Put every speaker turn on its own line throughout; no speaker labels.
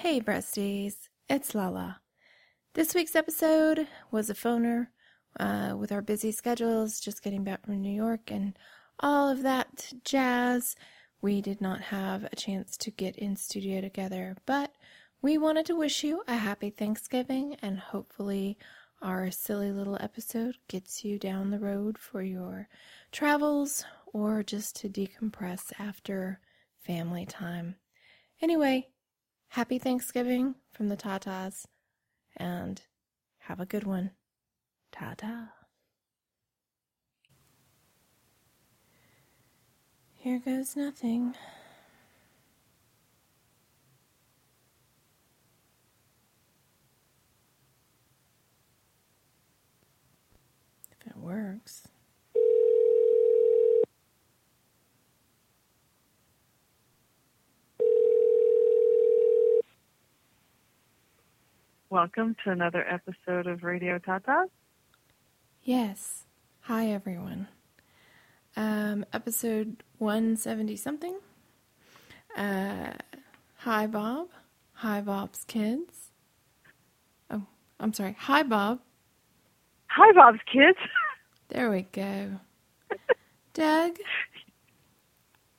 Hey, breasties, it's Lala. This week's episode was a phoner uh, with our busy schedules, just getting back from New York and all of that jazz. We did not have a chance to get in studio together, but we wanted to wish you a happy Thanksgiving and hopefully our silly little episode gets you down the road for your travels or just to decompress after family time. Anyway, happy Thanksgiving from the Tatas and have a good one. Ta ta. Here goes nothing. If it works.
Welcome to another episode of Radio Tata.
Yes. Hi, everyone. Um, episode 170 something. Uh, hi, Bob. Hi, Bob's kids. Oh, I'm sorry. Hi, Bob.
Hi, Bob's kids.
There we go. Doug,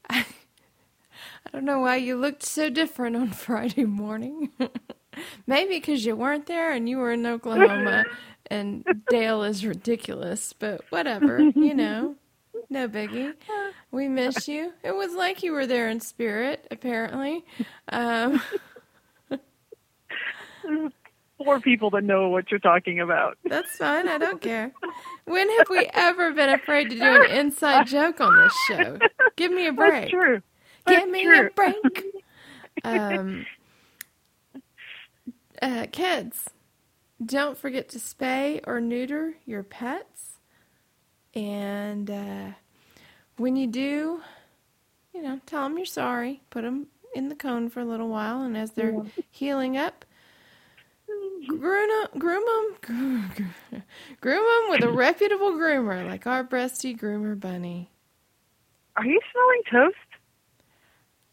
I, I don't know why you looked so different on Friday morning. Maybe because you weren't there and you were in Oklahoma and Dale is ridiculous, but whatever, you know. No biggie. We miss you. It was like you were there in spirit, apparently. Um,
Four people that know what you're talking about.
that's fine. I don't care. When have we ever been afraid to do an inside joke on this show? Give me a break.
That's true.
Give me
true.
a break. Um, uh, kids, don't forget to spay or neuter your pets. And uh, when you do, you know, tell them you're sorry. Put them in the cone for a little while, and as they're healing up, groom them, groom them, groom them with a reputable groomer like our breasty groomer bunny.
Are you smelling toast?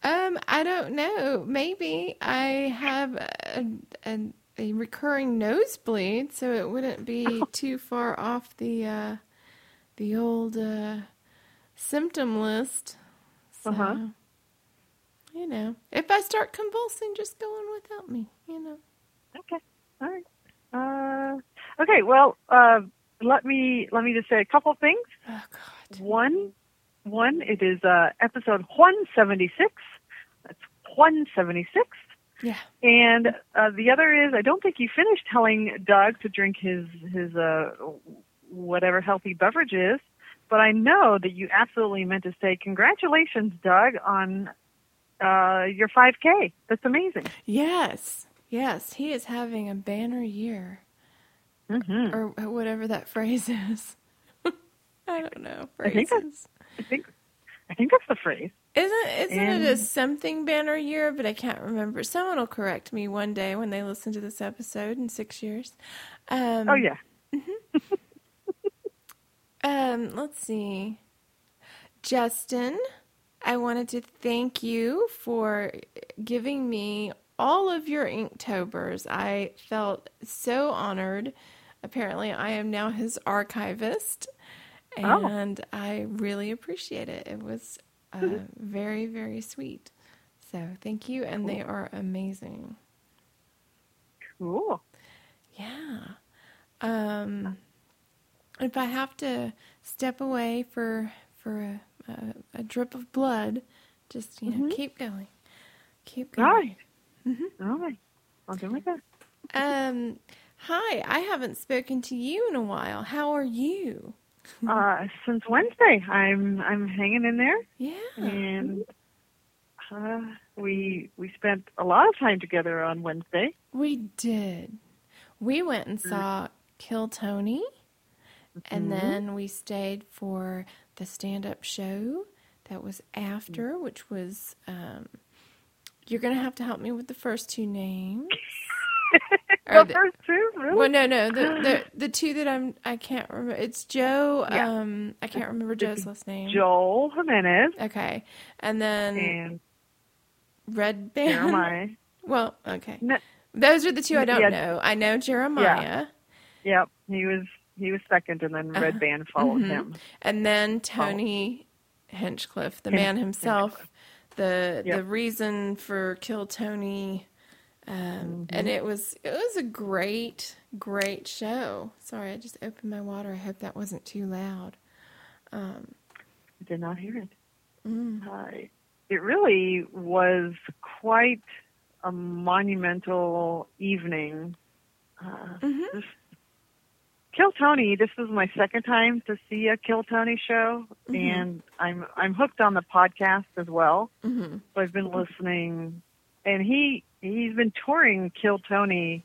Um, I don't know. Maybe I have a, a, a recurring nosebleed, so it wouldn't be too far off the uh, the old uh, symptom list. So,
Uh-huh.
you know, if I start convulsing, just go on without me. You know.
Okay. All right. Uh, okay. Well, uh, let me let me just say a couple things.
Oh God.
One, one. It is uh, episode one seventy six. That's one seventy six.
Yeah.
And uh, the other is, I don't think you finished telling Doug to drink his his uh, whatever healthy beverage is, but I know that you absolutely meant to say congratulations, Doug, on uh, your 5K. That's amazing.
Yes. Yes. He is having a banner year.
Mm-hmm.
or whatever that phrase is. I don't know
I think that-
phrases.
I think I think that's the phrase.
Isn't isn't it a something banner year? But I can't remember. Someone will correct me one day when they listen to this episode in six years. Um,
Oh yeah.
Um, let's see. Justin, I wanted to thank you for giving me all of your Inktobers. I felt so honored. Apparently, I am now his archivist,
Oh.
and I really appreciate it. It was uh, very, very sweet. So, thank you, and they are amazing.
Cool.
Yeah. Um, if I have to step away for for a, a, a drip of blood, just you know, keep going, keep
All
going.
right. All right. I'll do my best.
Um, hi. I haven't spoken to you in a while. How are you?
Uh, since Wednesday, I'm I'm hanging in there.
Yeah.
and uh, we we spent a lot of time together on Wednesday.
We did. We went and saw Kill Tony, and then we stayed for the stand-up show that was after, which was. Um, you're gonna have to help me with the first two names.
The
the-
first two, really?
Well, no, no, the, the the two that I'm I can't remember. It's Joe.
Yeah.
Um, I can't remember Joe's last name.
Joel Jimenez
Okay, and then
and
Redban.
Jeremiah.
Well, okay.
No,
Those are the two I don't
Yeah.
know. I know Jeremiah, Yeah.
yep, he was he was second, and then Redban followed
Mhm.
him.
and then Tony Hinchcliffe, the man himself, the
Yep.
the reason for Kill Tony. Um, And it was it was a great great show. Sorry, I just opened my water. I hope that wasn't too loud.
I did not hear it.
Mm.
Uh, it really was quite a monumental evening. Uh,
Mhm.
this, Kill Tony. This was my second time to see a Kill Tony show,
Mhm.
and I'm I'm hooked on the podcast as well.
hmm
So I've been listening, and he he's been touring Kill Tony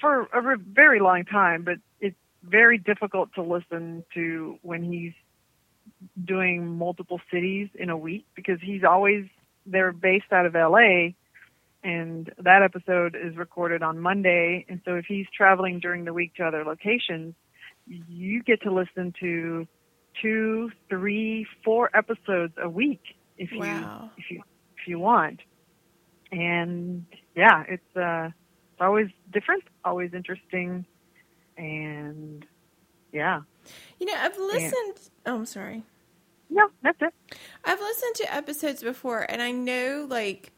for a very long time, but it's very difficult to listen to when he's doing multiple cities in a week because he's always they're based out of LA and that episode is recorded on Monday and so if he's traveling during the week to other locations you get to listen to two, three, four episodes a week if you if you if you want. And yeah, it's uh it's always different, always interesting and yeah.
You know, I've listened. Oh, I'm sorry.
No, that's it.
I've listened to episodes before, and I know like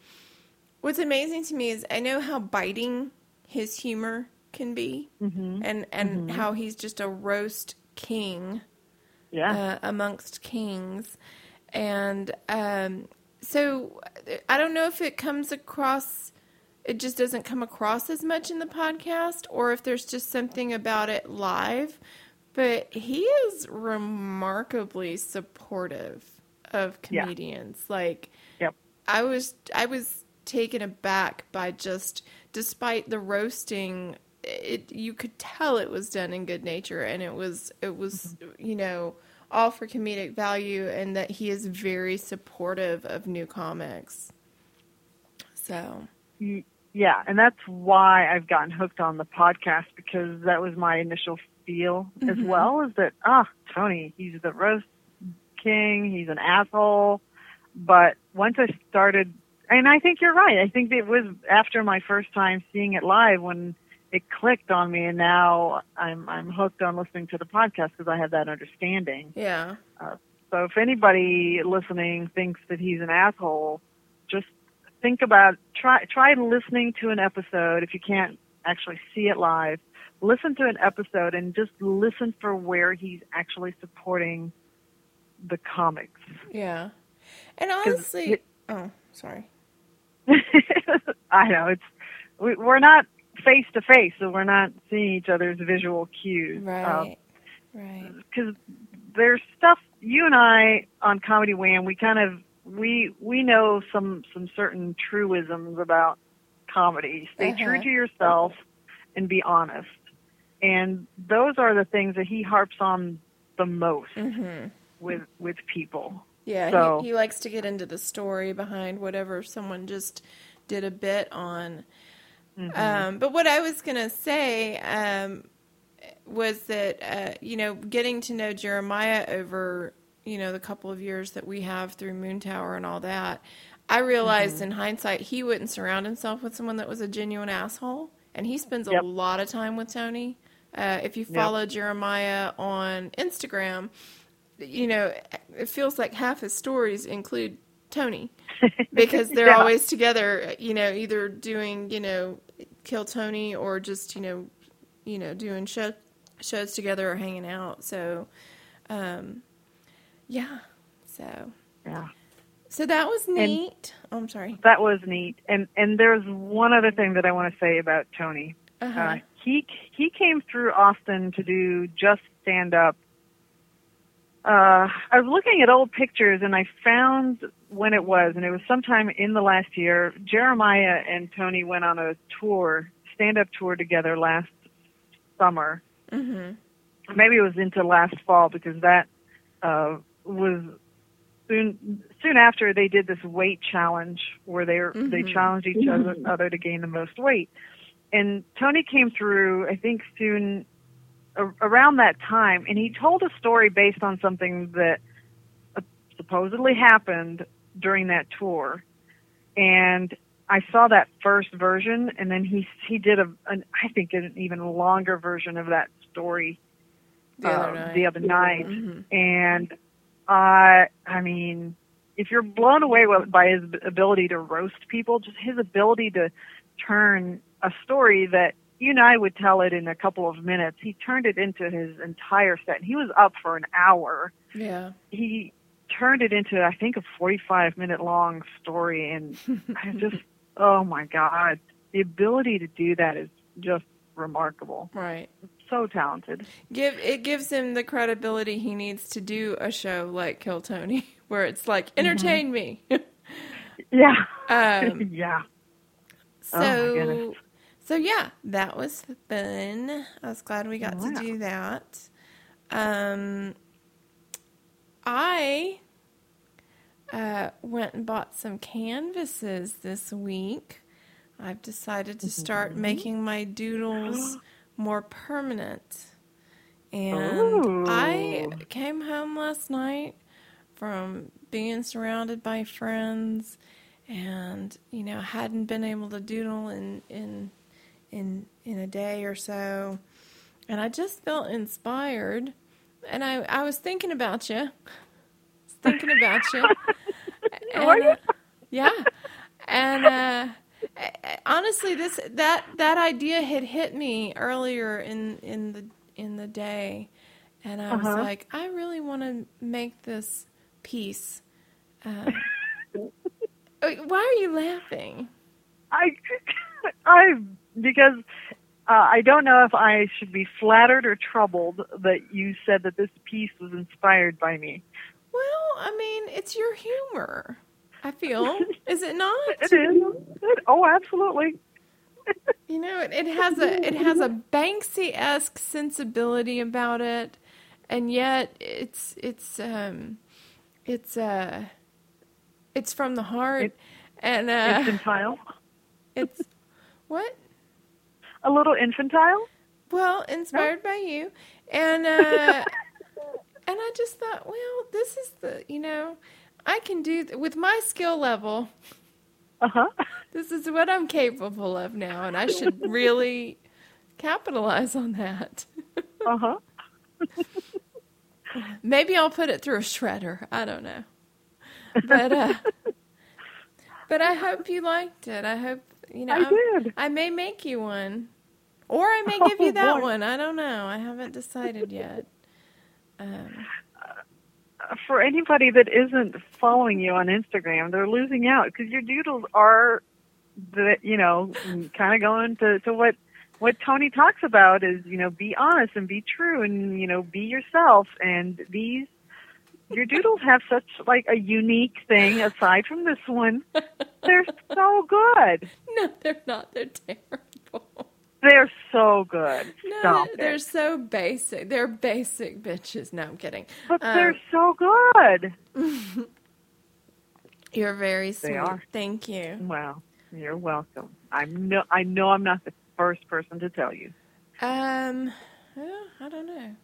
what's amazing to me is I know how biting his humor can be,
Mhm.
and and how he's just a roast king
Yeah.
uh, amongst kings, and um, so I don't know if it comes across. It just doesn't come across as much in the podcast, or if there's just something about it live. But he is remarkably supportive of
Yeah.
comedians. Like,
Yep.
I was I was taken aback by just despite the roasting it you could tell it was done in good nature and it was it was mm-hmm. you know all for comedic value and that he is very supportive of new comics. So,
Y- Yeah, and that's why I've gotten hooked on the podcast because that was my initial feel as
Mhm.
well is that ah, Tony, he's the roast king, he's an asshole. But once I started and I think you're right. I think it was after my first time seeing it live when it clicked on me and now I'm I'm hooked on listening to the podcast because I have that understanding.
yeah.
Uh, so if anybody listening thinks that he's an asshole, just think about try try listening to an episode if you can't actually see it live. Listen to an episode and just listen for where he's actually supporting the comics.
Yeah. And honestly,
it-
oh, sorry.
I know it's we, we're not face to face, so we're not seeing each other's visual cues.
Right. right.
because there's stuff you and I on Comedy Wham we kind of we we know some some certain truisms about comedy. Stay
Uh-huh.
true to yourself and be honest. And those are the things that he harps on the most
Mhm.
with with people.
Yeah,
So-
he, he likes to get into the story behind whatever someone just did a bit on. Um, but what I was going to say um, was that, uh, you know, getting to know Jeremiah over, you know, the couple of years that we have through Moontower and all that, I realized in hindsight he wouldn't surround himself with someone that was a genuine asshole. And he spends a lot of time with Tony. Uh, if you follow Jeremiah on Instagram, you know, it feels like half his stories include Tony because they're
Yeah.
always together, you know, either doing, you know, Kill Tony or just, you know, you know, doing show, shows together or hanging out. So, um, yeah. So,
Yeah.
so that was neat. oh, I'm sorry.
That was neat. And and there's one other thing that I want to say about Tony.
Uh-huh.
Uh, he he came through Austin to do just stand up. Uh, I was looking at old pictures and I found when it was, and it was sometime in the last year. Jeremiah and Tony went on a tour, stand up tour together last summer.
hmm
Maybe it was into last fall because that uh, was soon soon after they did this weight challenge where they were, they challenged each other, other to gain the most weight. And Tony came through, I think, soon a- around that time, and he told a story based on something that uh, supposedly happened during that tour. And I saw that first version, and then he he did a an I think an even longer version of that story
The other
uh,
night.
the other night,
Mhm.
and I I mean, if you're blown away by his ability to roast people, just his ability to turn a story that you and I would tell it in a couple of minutes, he turned it into his entire set. And he was up for an hour.
Yeah.
He turned it into I think a 45 minute long story, and I just oh my god, the ability to do that is just remarkable.
Right.
So talented.
Give it gives him the credibility he needs to do a show like Kill Tony, where it's like entertain me.
Yeah.
um,
yeah.
so,
Oh,
so yeah, that was fun. I was glad we got
Wow.
to do that. Um, I uh, went and bought some canvases this week. I've decided to start
Mm-hmm.
making my doodles more permanent. And
Ooh.
I came home last night from being surrounded by friends and you know hadn't been able to doodle in in in in a day or so and I just felt inspired and I I was thinking about you. Thinking about you.
Were you?
uh, yeah. And uh honestly this that that idea had hit me earlier in in the in the day. And I was
Uh-huh.
like I really want to make this piece uh, why are you laughing?
I, I, because uh, I don't know if I should be flattered or troubled that you said that this piece was inspired by me.
well I mean it's your humor I feel is it not
It is. It, oh, absolutely.
You know, it, it has a it has a Banksy esque sensibility about it, and yet it's it's um it's uh it's from the heart,
It-
and uh,
Infantile.
it's what
A little infantile.
well inspired by you, and uh, and I just thought, well, this is the you know I can do th- with my skill level.
Uh huh.
This is what I'm capable of now, and I should really capitalize on that.
Uh huh.
Maybe I'll put it through a shredder. I don't know. But uh but I hope you liked it. I hope you know
I
I'm-
did.
I may make you one. Or I may give
Oh,
you that
boy.
one. I don't know. I haven't decided yet. Um
For anybody that isn't following you on Instagram, they're losing out because your doodles are, the you know, kind of going to to what what Tony talks about is you know be honest and be true and you know be yourself and these your doodles have such like a unique thing aside from this one they're so good
no, they're not. They're terrible.
they're so good
No,
Stop
they're,
it.
so basic. They're basic bitches. No, I'm kidding.
but
Um,
they're so good
You're very sweet.
are.
Thank you.
well you're welcome i'm no i know i'm not the first person to tell you
Um, well, I don't know.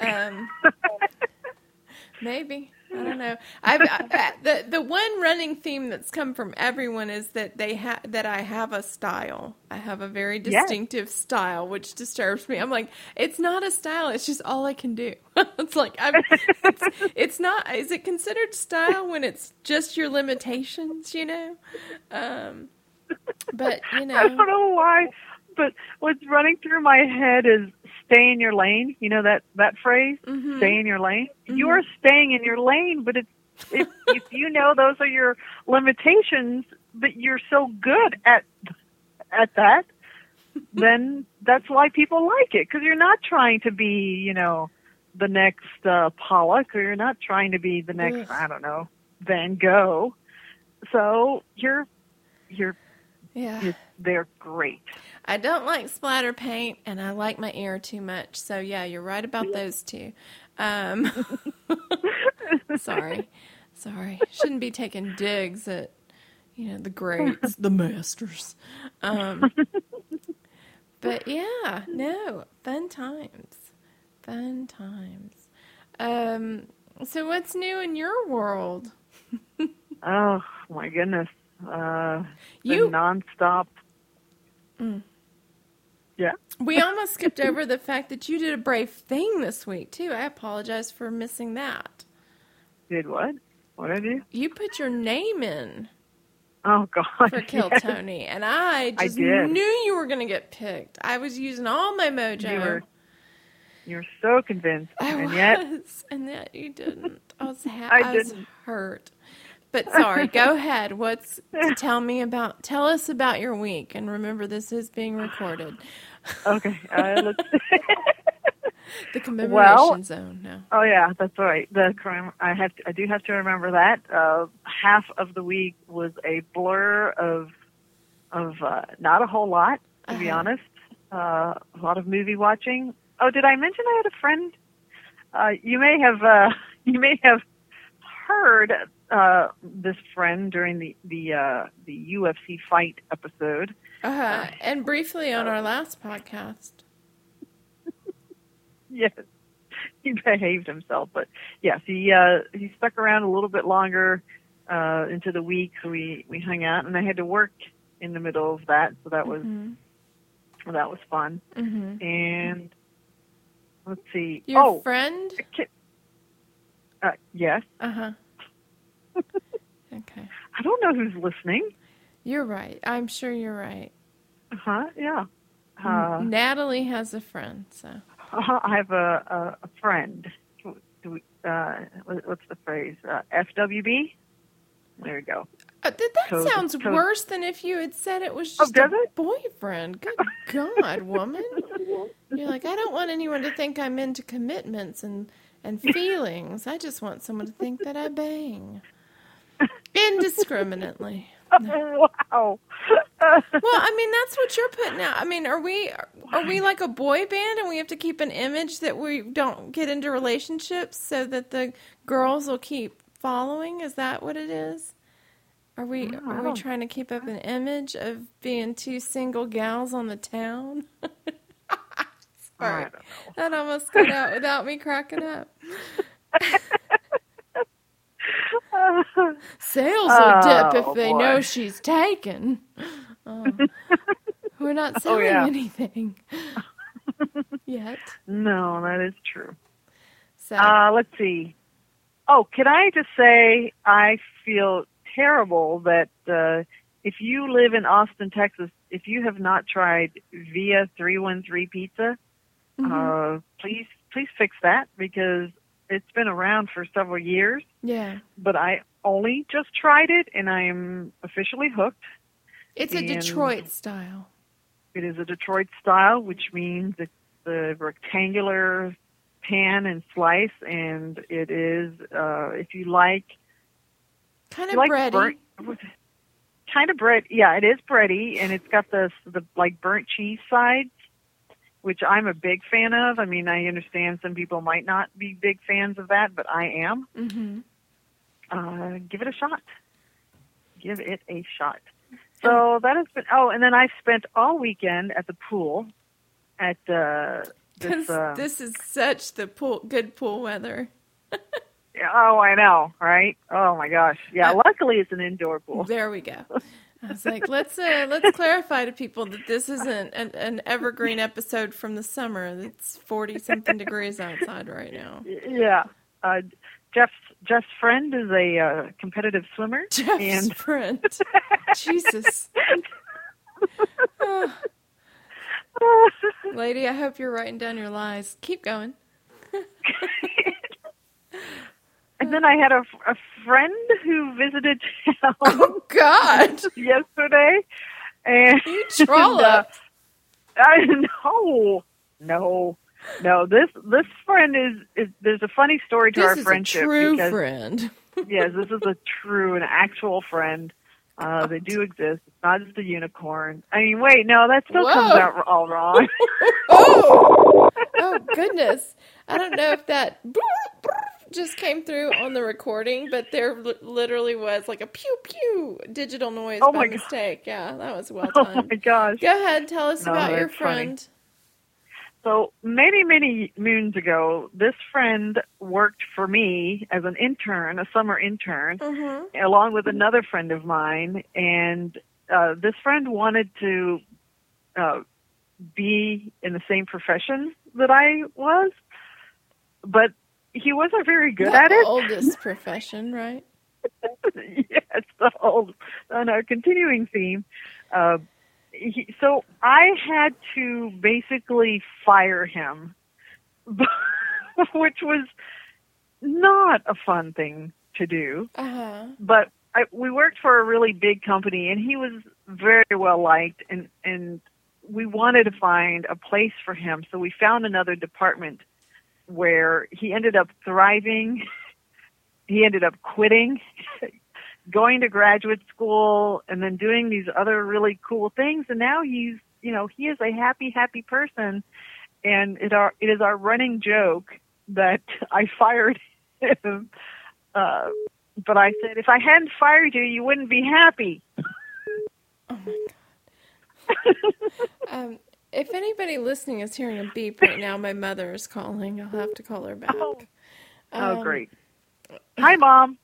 Um, maybe I don't know. I've I, the the one running theme that's come from everyone is that they have that I have a style. I have a very
Yes.
distinctive style, which disturbs me. I'm like, it's not a style. It's just all I can do. it's like I'm. It's, it's not. Is it considered style when it's just your limitations? You know. Um, but you know, I
don't know why, but what's running through my head is "stay in your lane." You know that that phrase,
Mhm.
"stay in your lane." You're staying in your lane, but it's if, if you know those are your limitations, but you're so good at at that, then that's why people like it because you're not trying to be, you know, the next uh, Pollock, or you're not trying to be the next. I don't know, Van Gogh. So you're you're
Yeah.
they're great.
I don't like splatter paint, and I like my ear too much. So yeah, you're right about those two. Um, sorry, sorry. Shouldn't be taking digs at you know the greats, the masters. Um, but yeah, no, fun times, fun times. Um, so what's new in your world?
Oh my goodness. Uh,
You-
you nonstop.
Mm.
Yeah.
We almost skipped over the fact that you did a brave thing this week too. I apologize for missing that.
Did what? What did I do?
You put your name in
Oh God.
for Kill
yes.
Tony, and I
I
just
did.
knew you were going to get picked. I was using all my mojo.
You were You were so convinced,
I
and
was,
yet
and yet you didn't. I was ha-
I
I, was
didn't.
hurt. But sorry, go ahead. What's tell me about? Tell us about your week, and remember this is being recorded.
okay. Uh, let's.
The commemoration
Well-
zone. No.
oh yeah, that's right. The. I have. To, I do have to remember that. Uh, half of the week was a blur of of uh, not a whole lot, to be
Uh-huh.
honest. Uh, a lot of movie watching. Oh, did I mention I had a friend? Uh, you may have. Uh, you may have heard uh, this friend during the the uh, the UFC fight episode.
Uh-huh. And briefly on our last podcast.
yes, he behaved himself. But yes, he uh, he stuck around a little bit longer uh, into the week. So we we hung out, and I had to work in the middle of that, so that was
Mhm.
that was fun.
Mhm.
And let's see.
Your
oh,
friend?
uh, yes.
Uh huh. Okay.
I don't know who's listening.
You're right. I'm sure you're right.
Uh huh. Yeah. Uh,
Natalie has a friend, so.
uh, I have a a, a friend. Do we, uh, what's the phrase? Uh, FWB. There you go.
Uh, th- that
Code-
sounds worse than if you had said it was
Oh,
just
does
a
it?
boyfriend. Good God, woman. You're like, I don't want anyone to think I'm into commitments and, and feelings. I just want someone to think that I bang. Indiscriminately.
wow.
Well, I mean, that's what you're putting out. I mean, are we are we like a boy band and we have to keep an image that we don't get into relationships so that the girls will keep following? Is that what it is? Are we
No,
are we trying to keep up an image of being two single gals on the town?
I
Sorry,
don't know.
that almost got out without me cracking up. Sales will dip if
Oh,
they
boy.
know she's taken. Oh. We're not
Oh,
selling
yeah.
anything yet.
no, that is true.
So
Uh, let's see. Oh, can I just say I feel terrible that uh, if you live in Austin, Texas, if you have not tried Via 313 Pizza,
mhm.
uh, please please fix that because it's been around for several years.
yeah,
But I only just tried it and I am officially hooked.
it's a Detroit style.
It is a Detroit style, which means it's the rectangular pan and slice, and it is uh, if you like
Kind of
like
bready.
burnt, kind of bread. Yeah, it is bready, and it's got the the like burnt cheese sides, which I'm a big fan of. I mean, I understand some people might not be big fans of that, but I am.
hmm
Uh, give it a shot. Give it a shot. So that has been. Oh, and then I spent all weekend at the pool. At uh, this. Uh,
this is such the pool, good pool weather.
yeah, oh, I know, right? Oh my gosh. Yeah. Luckily, it's an indoor pool.
There we go. I was like, let's uh, let's clarify to people that this isn't an, an evergreen episode from the summer. It's forty something degrees outside right now.
Yeah. Uh, Jeff's Jeff's friend is a uh, competitive swimmer,
Jeff's
and
friend. Jesus. Oh, lady, I hope you're writing down your lies. Keep going.
And then I had a, a friend who visited town
Oh God,
yesterday, and
you troll
and, uh. I no, no, no. This this friend is, is there's a funny story to
This
our
is a
friendship
true
because
friend.
yes, this is a true and actual friend. Uh, they do exist. It's not just a unicorn. I mean, wait, no, that still comes out all wrong.
Oh, oh goodness! I don't know if that just came through on the recording, but there literally was like a pew pew digital noise
Oh
by
my God.
mistake. Yeah, that was well
done.
oh
my gosh.
Go ahead, tell us
No,
about your
that's funny.
friend.
So many, many moons ago, this friend worked for me as an intern, a summer intern,
Mm-hmm.
along with another friend of mine. And uh, this friend wanted to uh, be in the same profession that I was, but he wasn't very good
the
at it.
oldest profession, right?
yes, the whole on our continuing theme. Uh, he, so I had to basically fire him, which was not a fun thing to do.
Uh huh.
But I, we worked for a really big company, and he was very well liked, and and we wanted to find a place for him. So we found another department where he ended up thriving. he ended up quitting, going to graduate school, and then doing these other really cool things. And now he's, you know, he is a happy, happy person. And it are it is our running joke that I fired him. Uh, but I said, if I hadn't fired you, you wouldn't be happy.
Oh my god. um, if anybody listening is hearing a beep right now, my mother is calling. I'll have to call her back.
Oh, oh
Um,
great. Hi, mom.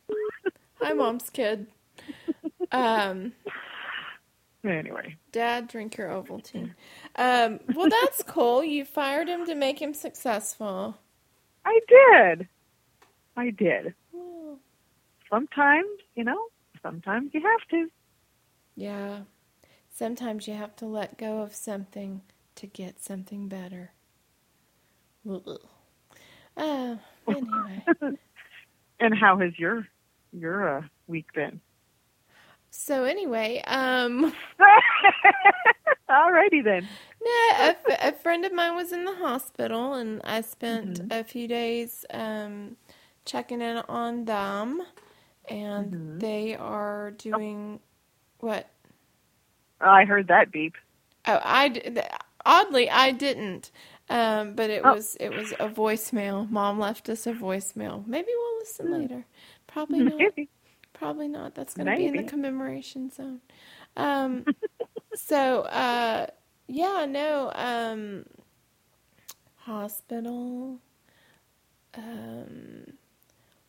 Hi, mom's kid. Um,
Anyway,
Dad, drink your Ovaltine. Um, well, that's cool. You fired him to make him successful.
I did. I did.
Well,
Sometimes, you know, sometimes you have to.
yeah. Sometimes you have to let go of something to get something better. Uh, anyway.
And how has your your uh, week been?
So anyway, um,
Alrighty then.
yeah, a, f- a friend of mine was in the hospital, and I spent
Mhm.
a few days um, checking in on them, and
Mhm.
they are doing what?
I heard that beep.
Oh, I oddly I didn't, um, but it
Oh.
was it was a voicemail. Mom left us a voicemail. Maybe we'll listen
Hmm.
later. Probably not.
Maybe.
Probably not. That's going to be in the commemoration zone. Um, so, uh, yeah, no, um, hospital, um,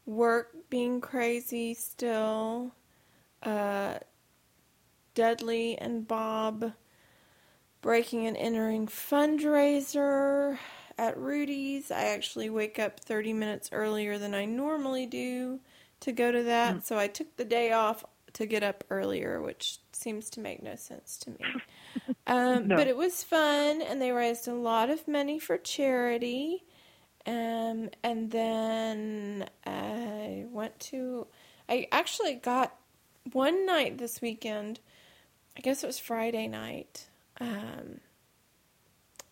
work being crazy still, uh, Dudley and Bob breaking and entering fundraiser at Rudy's. I actually wake up 30 minutes earlier than I normally do to go to that. So I took the day off to get up earlier, which seems to make no sense to me. Um,
No.
But it was fun, and they raised a lot of money for charity. Um, and then I went to, I actually got one night this weekend, I guess it was Friday night. Um,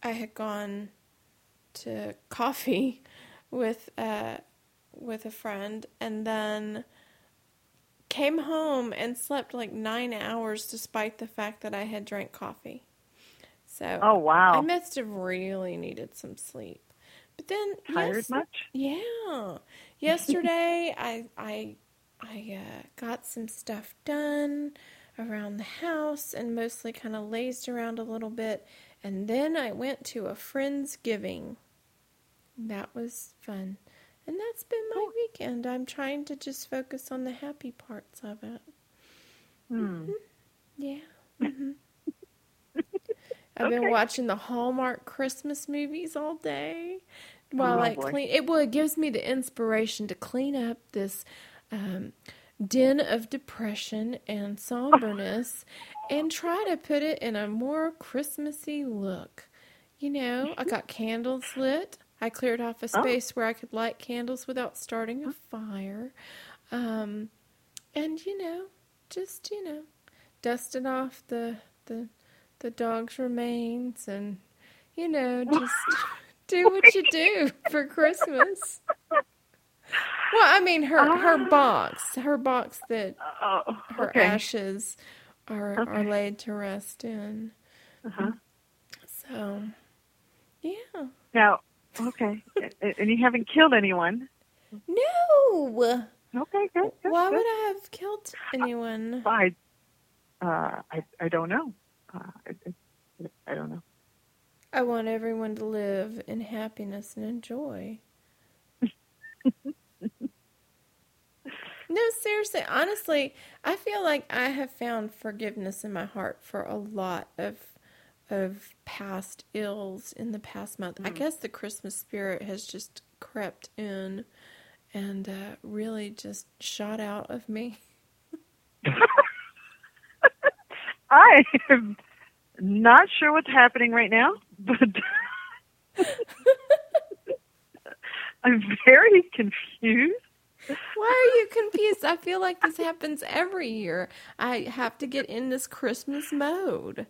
I had gone to coffee with uh, with a friend, and then came home and slept like nine hours, despite the fact that I had drank coffee. So
Oh wow, I
must have really needed some sleep. But then
Tired
yes-
much?
yeah. Yesterday I I I uh, got some stuff done around the house and mostly kind of lazed around a little bit and then I went to a friend's giving. That was fun. And that's been my weekend. I'm trying to just focus on the happy parts of it.
Hmm.
Yeah. hmm I've been watching the Hallmark Christmas movies all day while
Oh,
I
boy.
clean. It well, it gives me the inspiration to clean up this um, den of depression and somberness, and try to put it in a more Christmassy look. You know, I got candles lit. I cleared off a
Oh.
space where I could light candles without starting a fire. Um, and you know, just you know, dusted off the the the dog's remains and you know, just do what you do for Christmas. Well, I mean her her
Ah.
box, her box that
Oh,
her
okay.
ashes are are laid to rest in.
Uh-huh.
So, yeah.
Now, okay. and you haven't killed anyone.
No.
Okay, good. good
Why
good.
would I have killed anyone?
I, uh, I, I don't know. Uh, I, I, I don't know.
I want everyone to live in happiness and enjoy. no, seriously, honestly, I feel like I have found forgiveness in my heart for a lot of of past ills in the past month. Mm. I guess the Christmas spirit has just crept in and uh, really just shot out of me.
I am not sure what's happening right now, but I'm very confused.
Why are you confused? I feel like this happens every year. I have to get in this Christmas mode.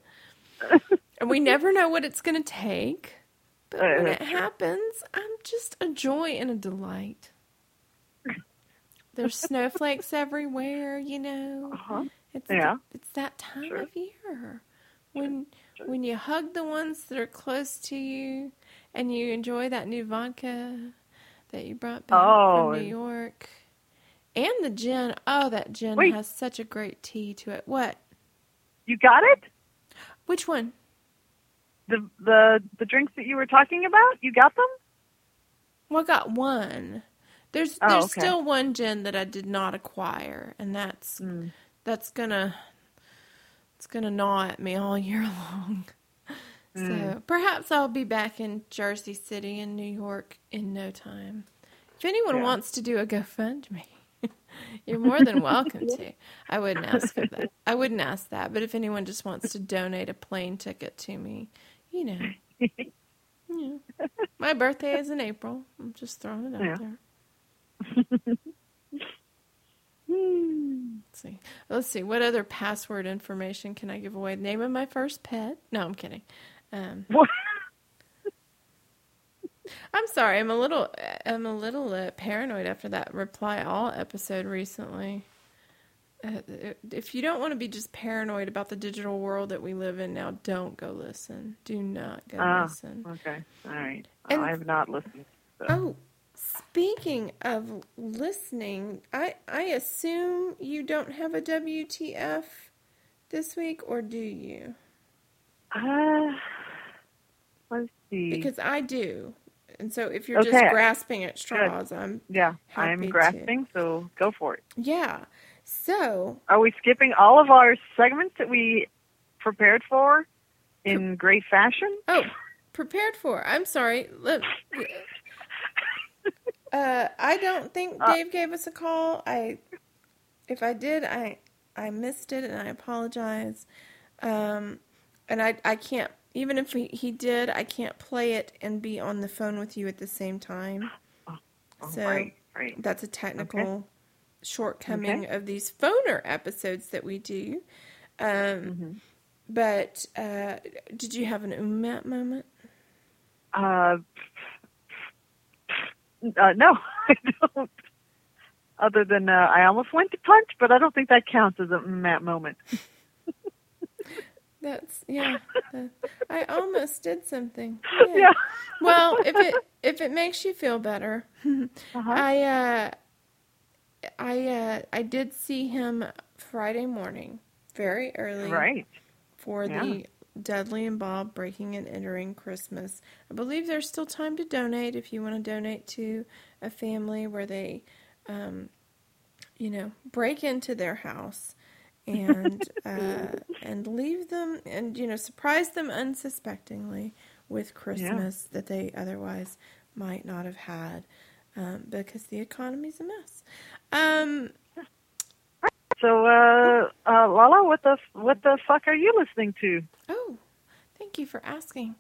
And we never know what it's going to take. But when it happens, I'm just a joy and a delight. There's snowflakes everywhere, you know.
Uh-huh.
It's
yeah.
it's that time
sure.
of year when sure. when you hug the ones that are close to you, and you enjoy that new vodka that you brought back
oh,
from New York, and the gin. Oh, that gin
wait.
has such a great tea to it. What?
You got it?
Which one?
The the the drinks that you were talking about. You got them?
Well, I got one. There's
oh,
there's
okay.
still one gin that I did not acquire, and that's
mm.
that's gonna it's gonna gnaw at me all year long.
Mm.
So perhaps I'll be back in Jersey City in New York in no time. If anyone
yeah.
wants to do a GoFundMe, you're more than welcome to. I wouldn't ask for that. I wouldn't ask that, but if anyone just wants to donate a plane ticket to me, you know. yeah. My birthday is in April. I'm just throwing it out
yeah.
there. Let's see. Let's see. What other password information can I give away? Name of my first pet? No, I'm kidding. Um. I'm sorry. I'm a little. I'm a little uh, paranoid after that reply all episode recently. Uh, if you don't want to be just paranoid about the digital world that we live in now, don't go listen. Do not go
ah,
listen.
Okay. All right.
And,
I have not listened. So.
Oh, Speaking of listening, I I assume you don't have a WTF this week, or do you?
Uh, let's see.
Because I do, and so if you're
okay.
just grasping at straws,
Good.
I'm
yeah, I'm grasping.
To.
So go for it.
Yeah. So
are we skipping all of our segments that we prepared for in great fashion?
Oh, prepared for. I'm sorry. Let, Uh, I don't think
Uh,
Dave gave us a call. I, if I did, I I missed it, and I apologize. Um, and I I can't even if he, he did, I can't play it and be on the phone with you at the same time.
Oh,
so
right, right.
that's a technical
Okay.
shortcoming
Okay.
of these phoner episodes that we do. Um,
Mm-hmm.
But uh, did you have an ummat moment?
Uh, uh, no, I don't. Other than uh, I almost went to punch, but I don't think that counts as a Matt moment.
That's yeah. I almost did something.
Yeah.
Well, if it if it makes you feel better,
Uh-huh.
I uh, I uh, I did see him Friday morning, very early,
Right.
for
Yeah.
the Dudley and Bob Breaking and Entering Christmas. I believe there's still time to donate if you want to donate to a family where they, um, you know, break into their house and uh, and leave them and you know surprise them unsuspectingly with Christmas that they otherwise might not have had um, because the economy's a mess. Um,
So, uh, uh, Lala, what the what the fuck are you listening to?
Oh, thank you for asking.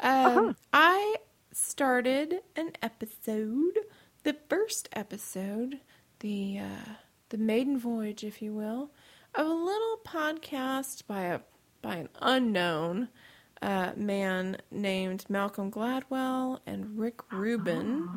Um,
Uh-huh.
I started an episode, the first episode, the uh, the maiden voyage, if you will, of a little podcast by a by an unknown uh, man named Malcolm Gladwell and Rick Rubin.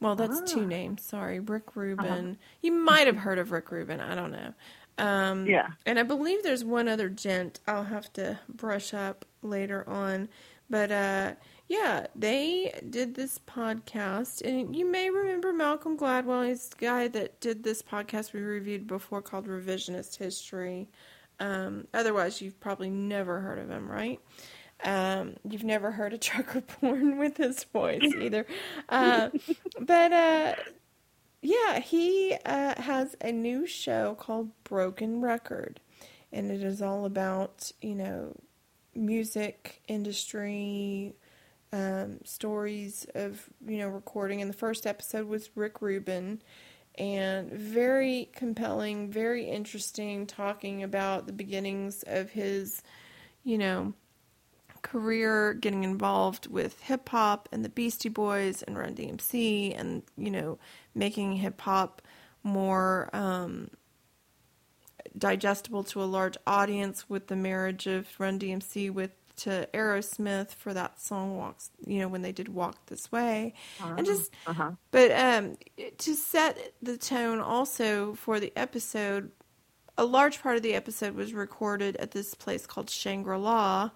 Well, that's two names. Sorry, Rick Rubin. You might have heard of Rick Rubin. I don't know. Um,
Yeah.
And I believe there's one other gent. I'll have to brush up later on. But uh, yeah, they did this podcast, and you may remember Malcolm Gladwell. He's the guy that did this podcast we reviewed before called Revisionist History. Um, otherwise, you've probably never heard of him, right? Um, you've never heard a trucker porn with his voice either. Uh, but uh, yeah, he uh, has a new show called Broken Record, and it is all about you know music industry um, stories of you know recording. And the first episode was Rick Rubin, and very compelling, very interesting, talking about the beginnings of his, you know, career, getting involved with hip hop and the Beastie Boys and Run DMC, and you know, making hip hop more um, digestible to a large audience with the marriage of Run DMC with to Aerosmith for that song walks you know when they did walk this way uh-huh. and just uh-huh. but um to set the tone also for the episode a large part of the episode was recorded at this place called Shangri-La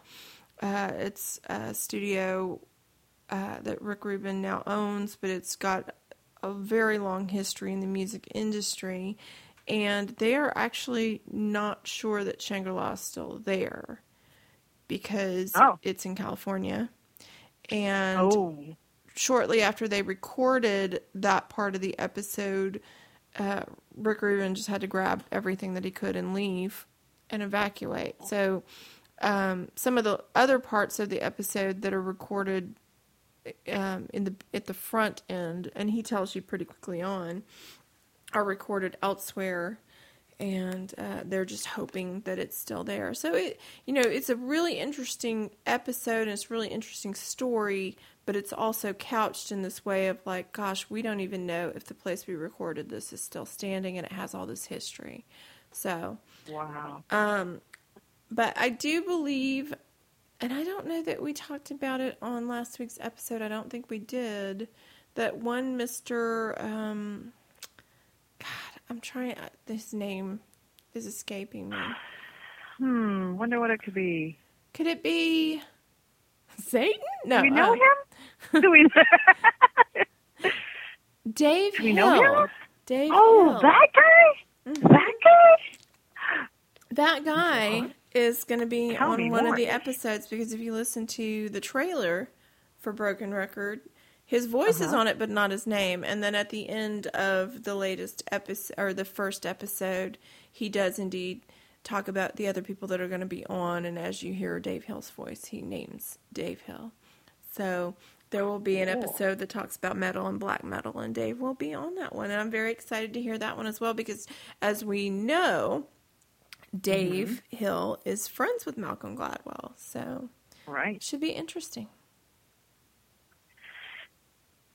uh, it's a studio uh, that Rick Rubin now owns but it's got a very long history in the music industry and they are actually not sure that Shangri-La is still there because oh. it's in California. And oh. shortly after they recorded that part of the episode, uh, Rick Rubin just had to grab everything that he could and leave and evacuate. So um, some of the other parts of the episode that are recorded um, in the at the front end, and he tells you pretty quickly on, are recorded elsewhere and uh, they're just hoping that it's still there. So it, you know, it's a really interesting episode and it's a really interesting story, but it's also couched in this way of like, gosh, we don't even know if the place we recorded this is still standing and it has all this history. So,
wow.
Um, but I do believe, and I don't know that we talked about it on last week's episode. I don't think we did. That one Mister. Um, I'm trying. Uh, this name is escaping me.
Hmm. Wonder what it could be.
Could it be Satan? No.
Do we know uh, him? Do we?
Dave
Do we
Hill.
know him?
Dave.
Oh,
Hill.
that guy. Mm-hmm. That guy.
That guy is going to be
Tell
on one
more.
of the episodes because if you listen to the trailer for Broken Record, his voice uh-huh. is on it, but not his name. And then at the end of the latest episode, or the first episode, he does indeed talk about the other people that are going to be on. And as you hear Dave Hill's voice, he names Dave Hill. So there will be an episode that talks about metal and black metal, and Dave will be on that one. And I'm very excited to hear that one as well because, as we know, Dave mm-hmm. Hill is friends with Malcolm Gladwell. So
right.
it should be interesting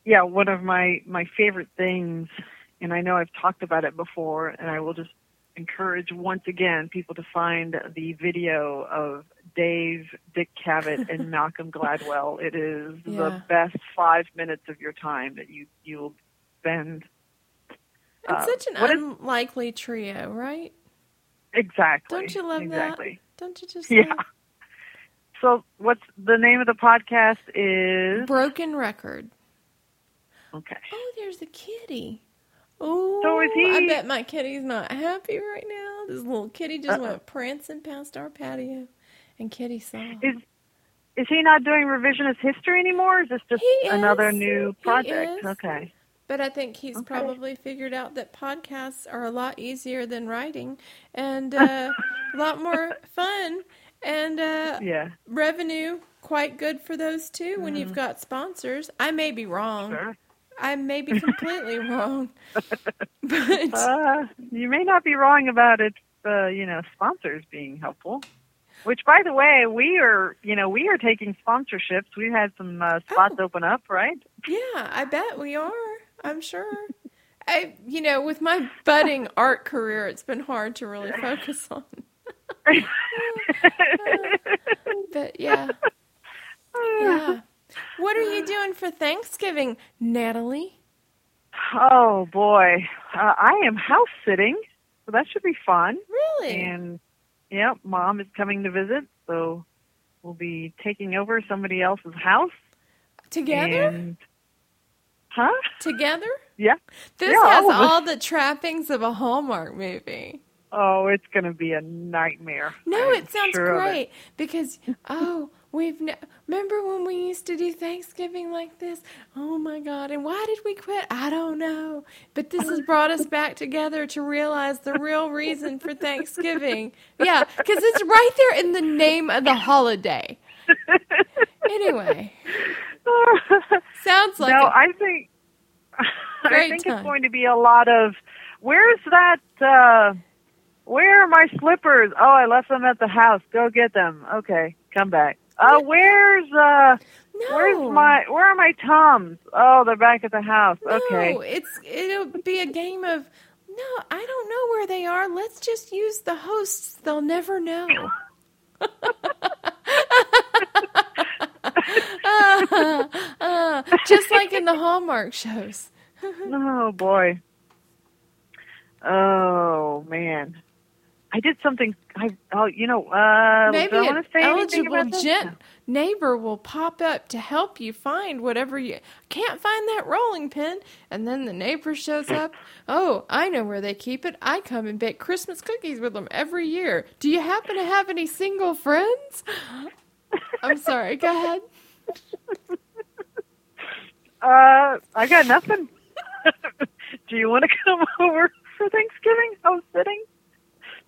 yeah, one of my my favorite things, and I know I've talked about it before, and I will just encourage once again people to find the video of Dave, Dick Cavett, and Malcolm Gladwell. It is yeah. the best five minutes of your time that you you will spend.
It's uh, such an unlikely is, trio, right?
Exactly.
Don't you love
exactly.
that? Don't you just?
Yeah. So, what's the name of the podcast? Is
Broken Record.
Okay.
Oh, there's a kitty. Oh,
so is he?
I bet my kitty's not happy right now. This little kitty just Uh-oh. went prancing past our patio, and Kitty saw.
Is is he not doing revisionist history anymore? Is this just
he
another
is.
new project? Okay.
But I think he's
okay.
probably figured out that podcasts are a lot easier than writing and uh, a lot more fun and uh,
yeah.
revenue quite good for those too when mm-hmm. you've got sponsors. I may be wrong.
Sure.
I may be completely wrong, but
uh, you may not be wrong about it. Uh, you know, sponsors being helpful. Which, by the way, we are you know we are taking sponsorships. We've had some uh, spots
oh.
open up, right?
Yeah, I bet we are. I'm sure. I you know with my budding art career, it's been hard to really focus on. but yeah, yeah. What are you doing for Thanksgiving, Natalie?
Oh boy, uh, I am house sitting, so that should be fun.
Really?
And yeah, mom is coming to visit, so we'll be taking over somebody else's house
together.
And, huh?
Together?
Yeah.
This
yeah,
has
all,
all the trappings of a Hallmark movie.
Oh, it's going to be a nightmare.
No,
I'm
it sounds
sure
great because oh, we've ne- remember when we used to do Thanksgiving like this? Oh my God! And why did we quit? I don't know. But this has brought us back together to realize the real reason for Thanksgiving. Yeah, because it's right there in the name of the holiday. Anyway, sounds like
no,
a-
I think I think
time.
it's going to be a lot of where's that uh where are my slippers? Oh, I left them at the house. Go get them. Okay, come back. Uh where's uh
no.
where's my where are my Toms? Oh, they're back at the house.
No,
Okay.
it's it'll be a game of no, I don't know where they are. Let's just use the hosts. They'll never know. Uh, uh, just like in the Hallmark shows.
Oh boy. Oh man. I did something I oh you know, uh
Maybe
I
an
want to say anything
eligible gent neighbor will pop up to help you find whatever you can't find that rolling pin, and then the neighbor shows up. Oh, I know where they keep it. I come and bake Christmas cookies with them every year. Do you happen to have any single friends? I'm sorry. Go ahead.
Uh, I got nothing. Do you want to come over for Thanksgiving? House sitting?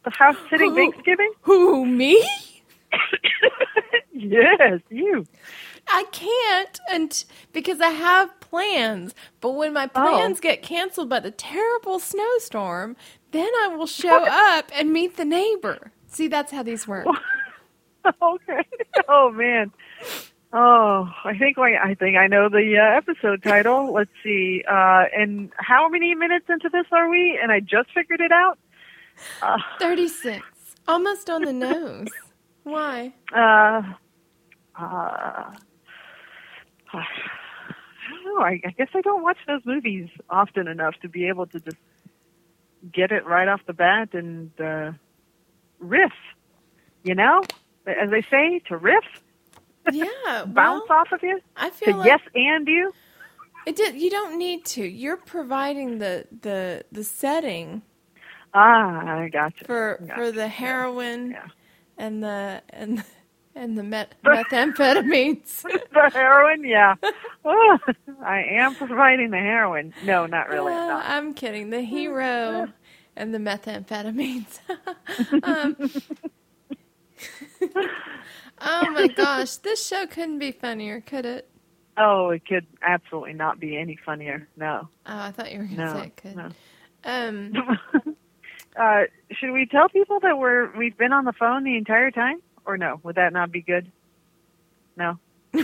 The house sitting
Who?
Thanksgiving?
Who me?
yes, you.
I can't, and because I have plans. But when my plans get canceled by the terrible snowstorm, then I will show up and meet the neighbor. See, that's how these work.
okay. Oh man. Oh, I think I, I think I know the uh, episode title. Let's see. Uh, and how many minutes into this are we? And I just figured it out. Uh,
36. Almost on the nose. Why?
uh, uh, I don't know. I, I guess I don't watch those movies often enough to be able to just get it right off the bat and uh, riff. You know, as they say, to riff,
Yeah. Well,
bounce off of you,
I
to
feel like
yes and you.
it did, you don't need to. You're providing the the the setting
Ah, I gotcha.
for
Gotcha.
for the heroin
Yeah.
and the and and the met, methamphetamines.
the heroin, yeah. Oh, I am providing the heroin. No, not really.
Uh,
no.
I'm kidding. The hero and the methamphetamines. um, oh my gosh, this show couldn't be funnier, could it?
Oh, it could absolutely not be any funnier. No,
Oh, I thought you were going to
no,
say it could.
no.
Um,
uh, should we tell people that we're we've been on the phone the entire time, or no? Would that not be good? No.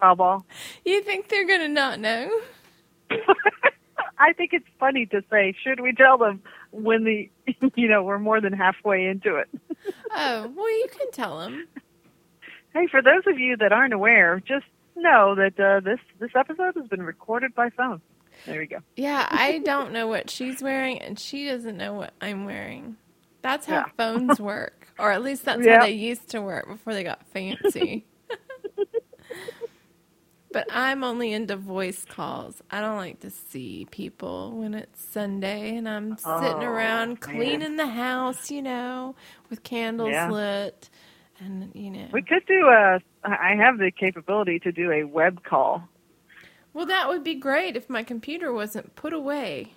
Foul ball.
you think they're going to not know?
I think it's funny to say. Should we tell them when the you know we're more than halfway into it?
Oh, well, you can tell them.
Hey, for those of you that aren't aware, just know that uh, this this episode has been recorded by phone. There we go.
Yeah, I don't know what she's wearing, and she doesn't know what I'm wearing. That's how
Yeah.
phones work, or at least that's
Yeah.
how they used to work before they got fancy. but I'm only into voice calls. I don't like to see people when it's Sunday and I'm sitting
Oh,
around
man.
cleaning the house, you know, with candles
Yeah.
lit, and you know.
We could do a. I have the capability to do a web call.
Well, that would be great if my computer wasn't put away.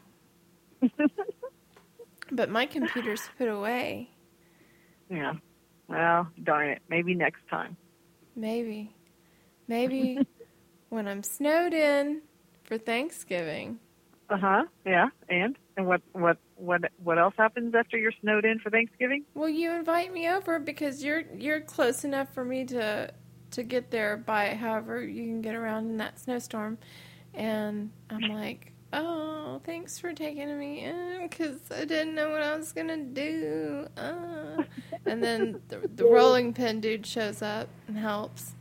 but my computer's put away.
Yeah. Well, darn it. Maybe next time.
Maybe. Maybe when I'm snowed in for Thanksgiving.
Uh huh. Yeah. And and what what what what else happens after you're snowed in for Thanksgiving?
Will you invite me over because you're you're close enough for me to to get there by however you can get around in that snowstorm. And I'm like, "Oh, thanks for taking me in cuz I didn't know what I was going to do." Uh. And then the, the rolling pin dude shows up and helps.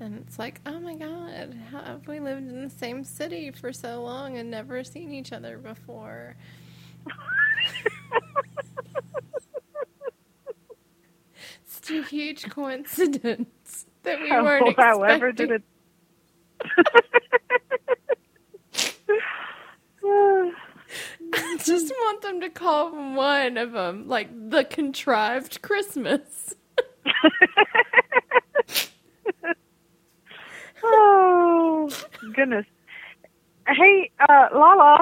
And it's like, oh my god, how have we lived in the same city for so long and never seen each other before? It's a huge coincidence that we weren't
However,
expecting.
did it?
I just want them to call one of them like the contrived Christmas.
oh goodness. Hey, uh, Lala.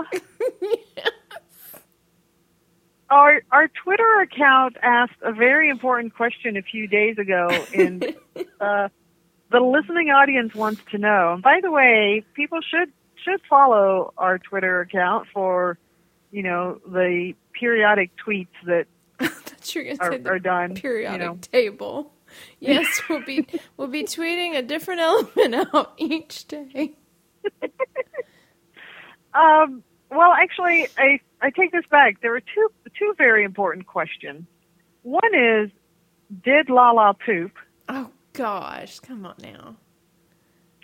Our our Twitter account asked a very important question a few days ago, and uh, the listening audience wants to know. And by the way, people should should follow our Twitter account for, you know, the periodic tweets that
That's you're gonna say the
are done.
periodic
You know.
table. Yes, we'll be we'll be tweeting a different element out each day.
Um, well, actually, I I take this back. There were two two very important questions. One is, did Lala poop?
Oh gosh, come on now.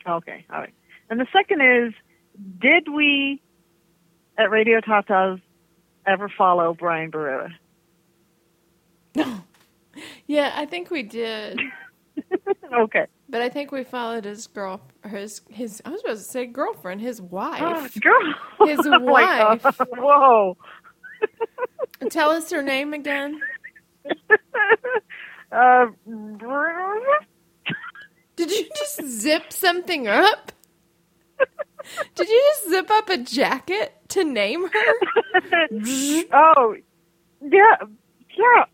Okay, all right. And the second is, did we at Radio Tatas ever follow Brian Barrera? No.
yeah, I think we did.
okay.
But I think we followed his girl, his his. I was supposed to say girlfriend, his wife.
Girl.
His
Oh
wife.
Whoa.
Tell us her name again.
uh,
Did you just zip something up? Did you just zip up a jacket to name her?
oh, yeah, yeah.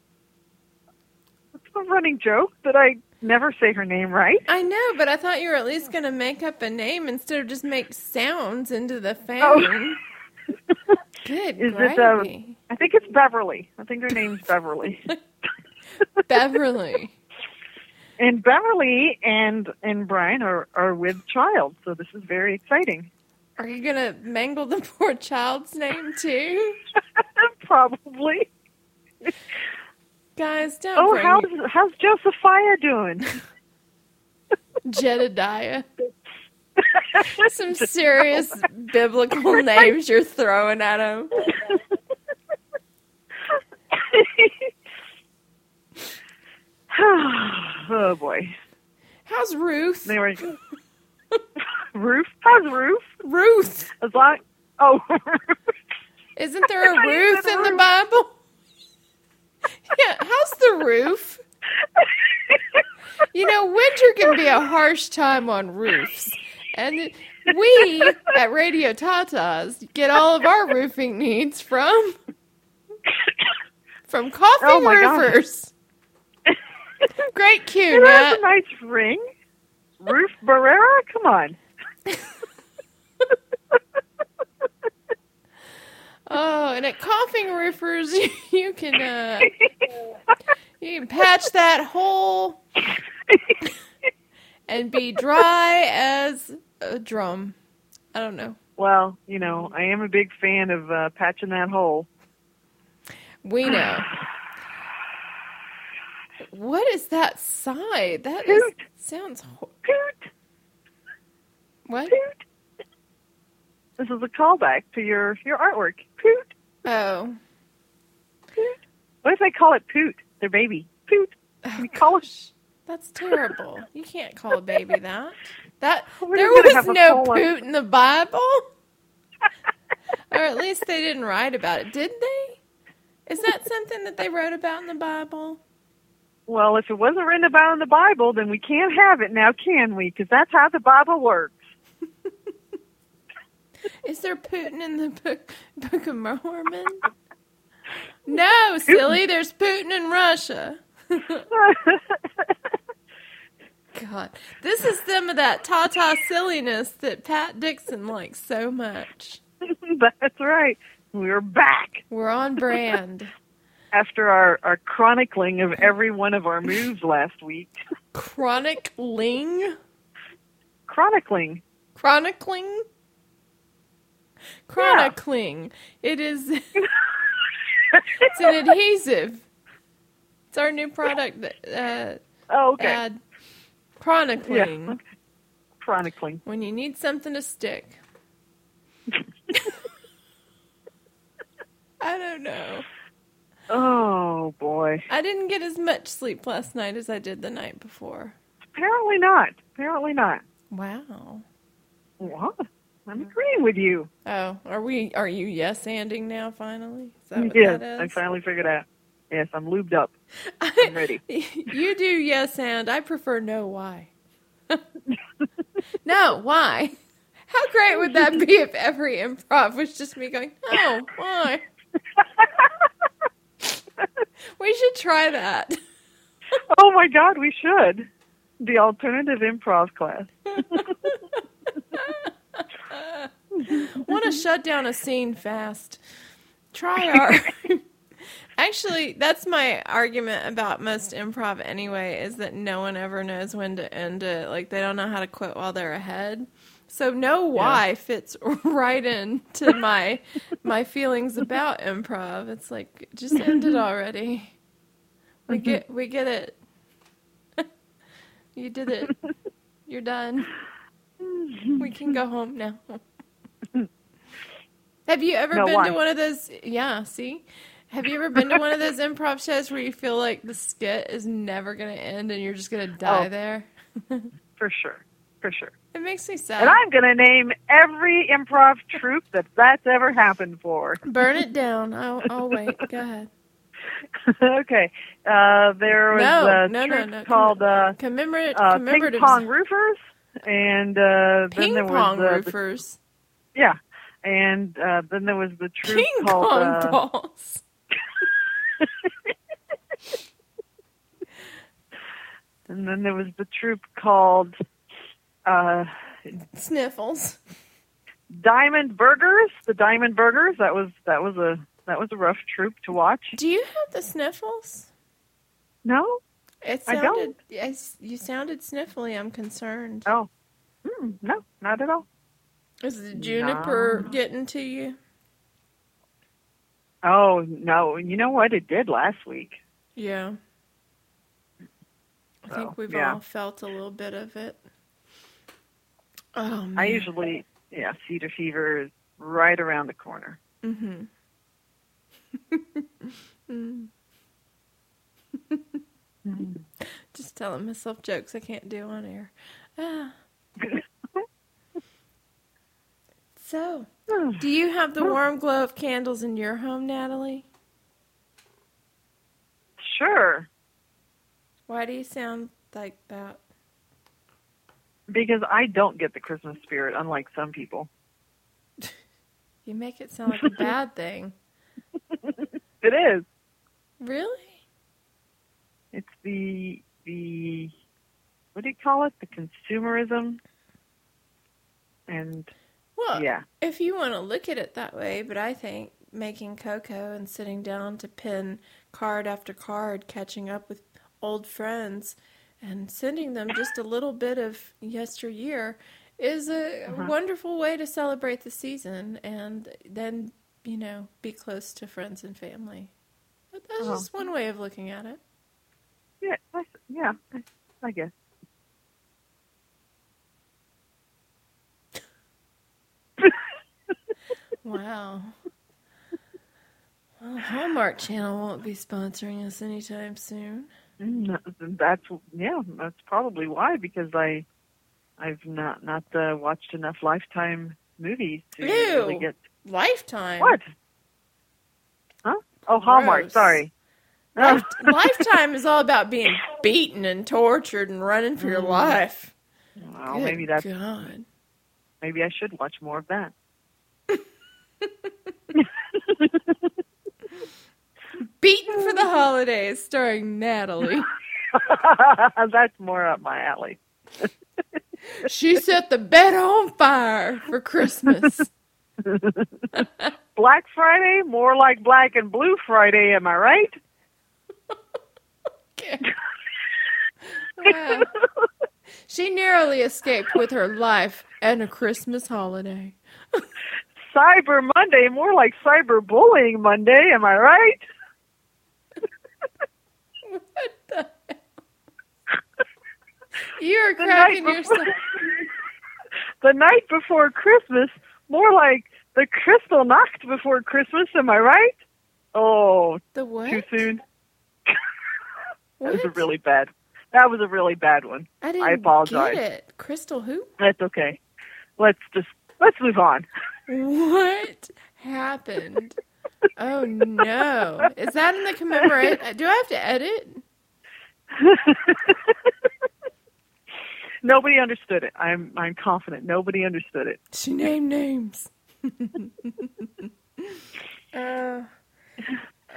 It's a running joke that I never say her name right.
I know, but I thought you were at least going to make up a name instead of just make sounds into the phone.
Oh.
Good
Is it, uh. I think it's Beverly. I think her name's Beverly.
Beverly.
and Beverly and and Brian are are with child, so this is very exciting.
Are you going to mangle the poor child's name too?
Probably.
Guys, don't
Oh, how's how's Josephiah doing?
Jedediah. Some serious biblical names you're throwing at him.
oh boy.
How's Ruth?
Anyway, Ruth. How's Ruth?
Ruth.
As long. Oh,
Isn't there a Ruth in the Bible? Yeah, how's the roof? You know, winter can be a harsh time on roofs. And we at Radio Tatas get all of our roofing needs from from coffee
Oh
roofers. Great cue,
it has a nice ring. Roof Barrera. Come on.
Oh, and at coughing roofers, you, you can uh, you can patch that hole and be dry as a drum. I don't know.
well, you know, I am a big fan of uh, patching that hole.
We know. What is that sigh? That is, sounds. Ho-
Poot,
what?
poot. This is a callback to your your artwork. Poot,
Oh.
poot. What if they call it Poot? Their baby. Poot.
oh
We call it.
That's terrible. You can't call a baby that. That
We're
there was no poot in the Bible. or at least they didn't write about it, did they? Is that something that they wrote about in the Bible?
Well, if it wasn't written about in the Bible, then we can't have it now, can we? Because that's how the Bible works.
Is there Putin in the book, book of Mormon? No, silly. There's Putin in Russia. God, this is some of that Tata silliness that Pat Dixon likes so much.
that's right. We're back
We're on brand.
after our, our chronicling of every one of our moves last week.
Chronicling,
chronicling.
chronicling, chronicling. It is. It's an adhesive. It's our new product. Uh,
oh, okay.
Add chronicling.
Yeah. Chronicling.
When you need something to stick. I don't know.
Oh boy.
I didn't get as much sleep last night as I did the night before.
Apparently not. Apparently not.
Wow.
What? I'm agreeing with you.
Oh, are we? Are you yes anding now? Finally, is mm, what
yes, I finally figured out. Yes, I'm lubed up. I'm ready.
you do yes and. I prefer no. Why? no. Why? How great would that be if every improv was just me going, no, why? we should try that.
oh my God, we should. The alternative improv class.
Want to shut down a scene fast. Try our. Actually, that's my argument about most improv anyway, is that no one ever knows when to end it. Like, they don't know how to quit while they're ahead. So no why fits right into my my feelings about improv. It's like just end it already. We mm-hmm. get we get it. you did it. You're done. We can go home now. Have you ever
No,
been
why?
to one of those? Yeah, see? Have you ever been to one of those improv shows where you feel like the skit is never going to end and you're just going to die
Oh.
there?
For sure. For sure.
It makes me sad.
And I'm going to name every improv troupe that that's ever happened for.
Burn it down. I'll, I'll wait. Go ahead.
okay. Uh, there was
No,
a
no, no, no.
called uh,
Commemorate,
uh, Ping Pong Roofers. And uh, then
ping
there was
pong
uh, the-
roofers.
yeah. And uh, then there was the troupe
Ping
called
pong
uh,
balls.
and then there was the troupe called uh,
Sniffles.
Diamond Burgers. The Diamond Burgers. That was that was a that was a rough troupe to watch.
Do you have the sniffles?
No.
It
I
sounded.
don't.
Yes, you sounded sniffly. I'm concerned.
Oh. Mm, no, not at all.
Is the juniper getting to you?
Oh no! You know what? It did last week.
Yeah. I think we've
yeah.
all felt a little bit of it. Oh man.
I usually, yeah, cedar fever is right around the corner.
Mm-hmm. mm. Just telling myself jokes I can't do on air. Ah. So, do you have the warm glow of candles in your home, Natalie?
Sure,
Why do you sound like that?
because I don't get the Christmas spirit, unlike some people.
You make it sound like a bad thing.
It is.
Really?
It's the the what do you call it? The consumerism. And
Well,
yeah,
if you want to look at it that way, but I think making cocoa and sitting down to pin card after card, catching up with old friends, and sending them just a little bit of yesteryear is a
Uh-huh.
wonderful way to celebrate the season and then, you know, be close to friends and family. But that's
Oh.
just one way of looking at it.
Yeah, I, yeah. I, I guess.
Wow. Well, Hallmark Channel won't be sponsoring us anytime soon.
Mm, That's yeah. That's probably why because I I've not not uh, watched enough Lifetime movies to
Ew.
really get
Lifetime.
what. Huh? Oh, Hallmark. Sorry.
Life- Lifetime is all about being beaten and tortured and running for your
Mm.
life.
Well,
Good
maybe that's
God.
maybe I should watch more of that.
Beaten for the Holidays, starring Natalie.
that's more up my alley.
She set the bed on fire for Christmas.
Black Friday, more like Black and Blue Friday. Am I right?
Wow. She narrowly escaped with her life and a Christmas holiday.
Cyber Monday, more like Cyber Bullying Monday. Am I right?
What the hell? You are
The
cracking
night
yourself.
before- the night before Christmas, more like the Crystal Nacht before Christmas. Am I right? Oh,
The what?
too soon. That was a really bad. That was a really bad one.
I didn't
apologize.
get it. Crystal who?
That's okay. Let's just let's move on.
What happened? Oh no! Is that in the commemorate? Do I have to edit?
Nobody understood it. I'm I'm confident. Nobody understood it.
She named names. uh,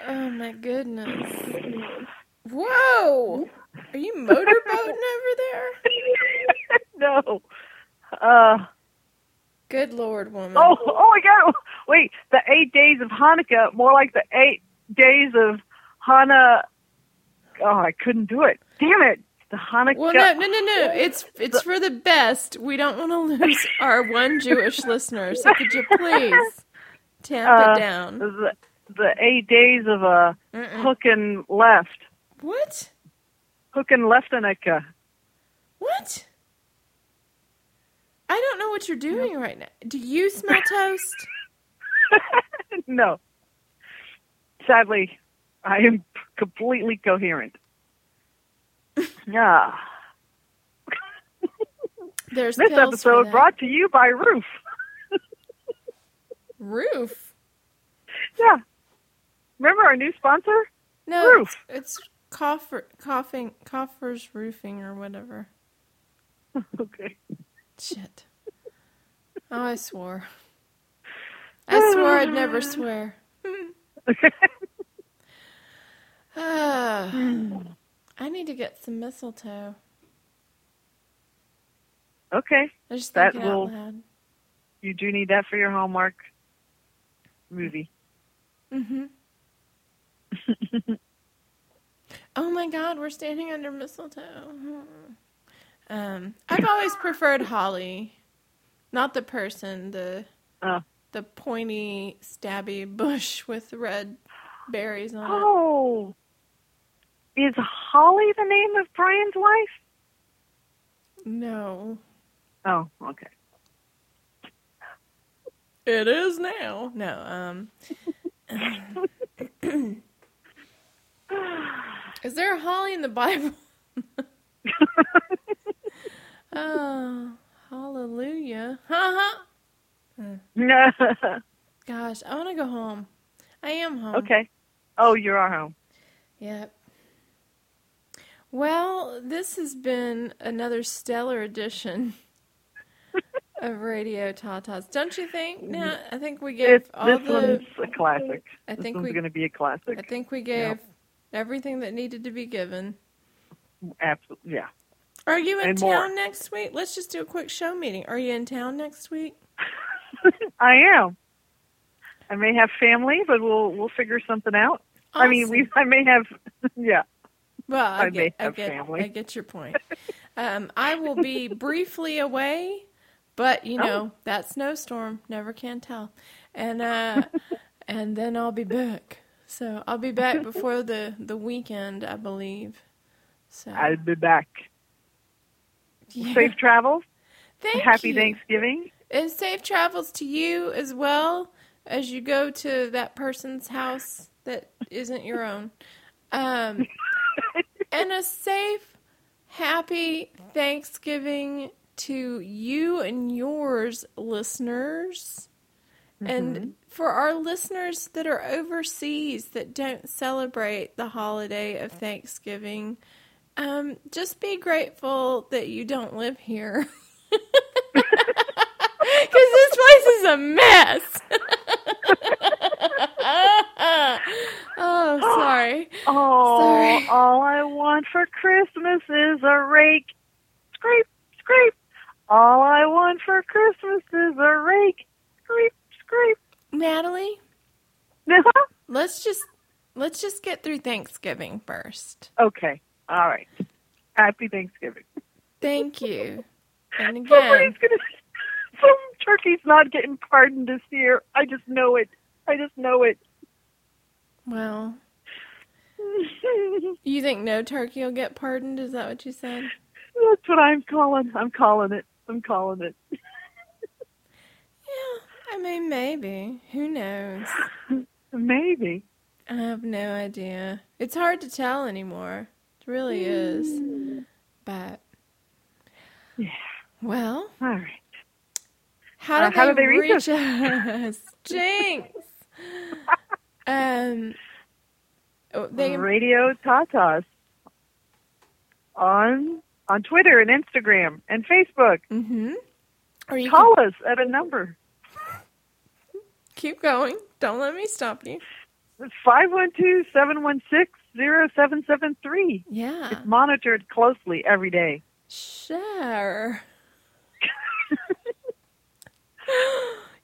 oh my goodness! Whoa! Are you motorboating over there?
no. Uh
Good Lord, woman!
oh oh my god. Wait, the eight days of Hanukkah, more like the eight days of Hana Oh, I couldn't do it. Damn it. The Hanukkah
Well, no, no, no, no. It's it's for the best. We don't want to lose our one Jewish listener. So could you please tamp
Uh,
it down?
the, the eight days of uh
Mm-mm.
hook and left.
What?
Hook and left Hanukkah.
What? I don't know what you're doing right now. Do you smell toast?
no. Sadly, I am completely coherent. Yeah.
There's
This episode brought to you by Roof.
roof.
Yeah. Remember our new sponsor?
No,
Roof.
it's, it's coffer, coughing, coffers roofing or whatever.
Okay.
Shit. Oh, I swore. I swore I'd never swear. Ah, I need to get some mistletoe.
okay.
I just
That will-. You do need that for your Hallmark movie.
Mm-hmm. Oh my God, we're standing under mistletoe. Um, I've always preferred holly, not the person, the
Oh.
the pointy, stabby bush with red berries on it.
Oh. Is Holly the name of Brian's wife?
No,
Oh, okay.
it is now. No, um, is there a holly in the Bible? oh, hallelujah! Ha uh-huh. ha. Gosh, I want to go home. I am home.
okay. Oh, you are home.
Yep. Well, this has been another stellar edition of Radio Tatas. Don't you think? Mm-hmm. Now, I think we gave
It,
all
this
the.
one's a classic.
I
this
think
one's going to be a classic.
I think we gave everything that needed to be given.
Absolutely. Yeah.
Are you in
And
town
more.
next week? Let's just do a quick show meeting. Are you in town next week?
I am. I may have family, but we'll we'll figure something out. I mean, we I may have. Yeah.
Well, I,
I
get,
may
I
have
get,
family.
I get your point. Um, I will be briefly away, but you know
Oh.
that snowstorm never can tell, and uh, and then I'll be back. So I'll be back before the the weekend, I believe. So
I'll be back.
yeah.
Safe travels.
Thank
Happy
you.
Thanksgiving.
and safe travels to you as well as you go to that person's house that isn't your own. Um, and a safe, happy Thanksgiving to you and yours, listeners. And for our listeners that are overseas that don't celebrate the holiday of Thanksgiving, um, just be grateful that you don't live here. Because this place is a mess. oh, sorry.
Oh,
Sorry.
all I want for Christmas is a rake. Scrape, scrape. All I want for Christmas is a rake. Scrape, scrape.
Natalie,
Uh-huh.
let's just let's just get through Thanksgiving first.
okay. All right. Happy Thanksgiving.
Thank you. And again,
Somebody's gonna. Some turkey's not getting pardoned this year. I just know it. I just know it.
well, you think no turkey will get pardoned? Is that what you said?
That's what I'm calling. I'm calling it. I'm calling it.
I mean, maybe. Who knows?
Maybe.
I have no idea. It's hard to tell anymore. It really is. But,
Yeah.
well,
All right.
how How,
Uh,
do,
how
they
do they reach
reach us? Jinx. um, oh, they
Radio Tatas on on Twitter and Instagram and Facebook.
mm-hmm. Or you
Call us at a number
keep going. Don't let me stop you.
512-716-0773.
Yeah.
It's monitored closely every day.
Sure.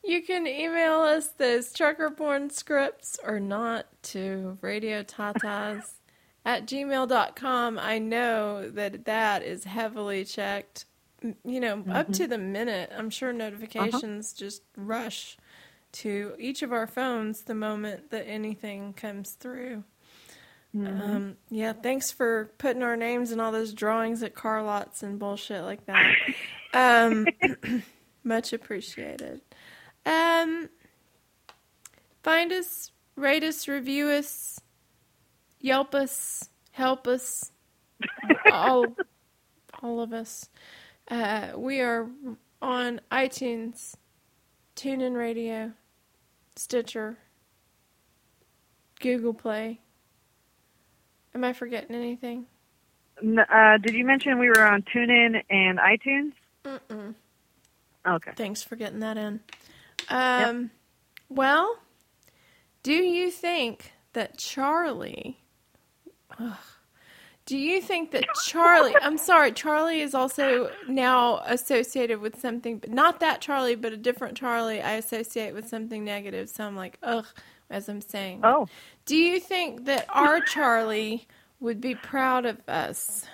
you can email us those trucker-born scripts or not to radiotatas at gmail.com. I know that that is heavily checked, you know, up mm-hmm. to the minute. I'm sure notifications uh-huh. just rush to each of our phones the moment that anything comes through. Um, yeah, thanks for putting our names in all those drawings at car lots and bullshit like that. Um, much appreciated. Um, find us, rate us, review us, Yelp us, help us, all, all of us. Uh, we are on iTunes, TuneIn Radio, Stitcher, Google Play. Am I forgetting anything?
Uh, did you mention we were on TuneIn and iTunes?
Mm-mm.
Okay.
Thanks for getting that in. Um, Well, do you think that Charlie? Ugh, do you think that Charlie? I'm sorry, Charlie is also now associated with something, but not that Charlie, but a different Charlie. I associate with something negative, so I'm like, ugh, as I'm saying.
Oh,
Do you think that our Charlie would be proud of us?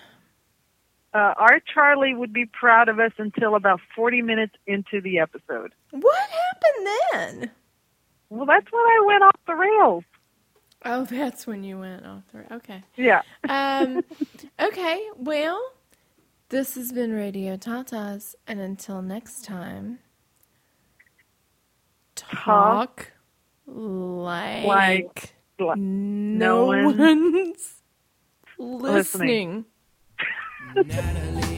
uh, our Charlie would be proud of us until about 40 minutes into the episode.
What happened then?
Well, that's when I went off the rails.
Oh, that's when you went off the okay.
Yeah.
um, okay. Well, this has been Radio Tatas, and until next time, talk, talk
like, like,
no, one's, listening.
listening.